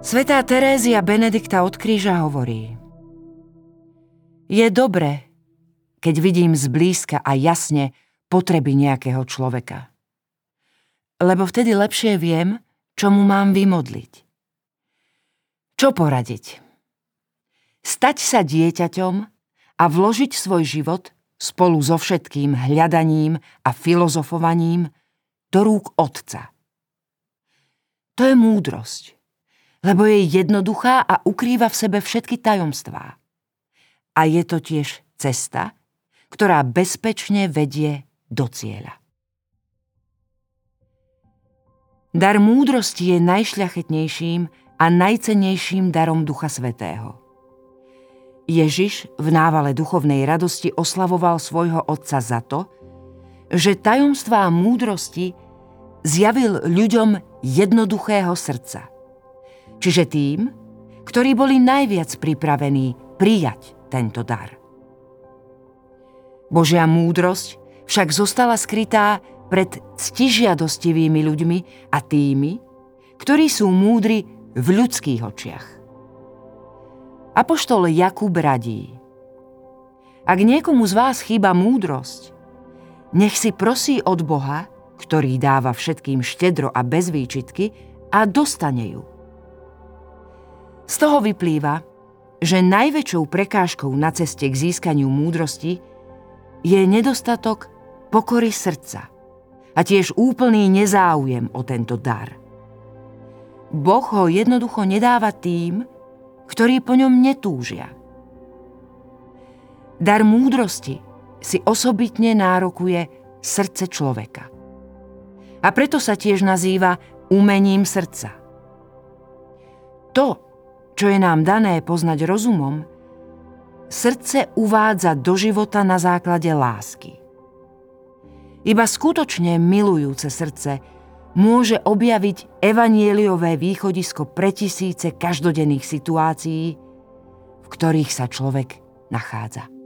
Svetá Terézia Benedikta od kríža hovorí Je dobre, keď vidím zblízka a jasne potreby nejakého človeka. Lebo vtedy lepšie viem, čo mu mám vymodliť. Čo poradiť? Stať sa dieťaťom a vložiť svoj život spolu so všetkým hľadaním a filozofovaním do rúk Otca. To je múdrosť lebo je jednoduchá a ukrýva v sebe všetky tajomstvá. A je to tiež cesta, ktorá bezpečne vedie do cieľa. Dar múdrosti je najšľachetnejším a najcennejším darom Ducha Svetého. Ježiš v návale duchovnej radosti oslavoval svojho otca za to, že tajomstvá múdrosti zjavil ľuďom jednoduchého srdca – čiže tým, ktorí boli najviac pripravení prijať tento dar. Božia múdrosť však zostala skrytá pred ctižiadostivými ľuďmi a tými, ktorí sú múdri v ľudských očiach. Apoštol Jakub radí. Ak niekomu z vás chýba múdrosť, nech si prosí od Boha, ktorý dáva všetkým štedro a bez výčitky, a dostane ju. Z toho vyplýva, že najväčšou prekážkou na ceste k získaniu múdrosti je nedostatok pokory srdca a tiež úplný nezáujem o tento dar. Boh ho jednoducho nedáva tým, ktorí po ňom netúžia. Dar múdrosti si osobitne nárokuje srdce človeka. A preto sa tiež nazýva umením srdca. To, čo je nám dané poznať rozumom, srdce uvádza do života na základe lásky. Iba skutočne milujúce srdce môže objaviť evanieliové východisko pre tisíce každodenných situácií, v ktorých sa človek nachádza.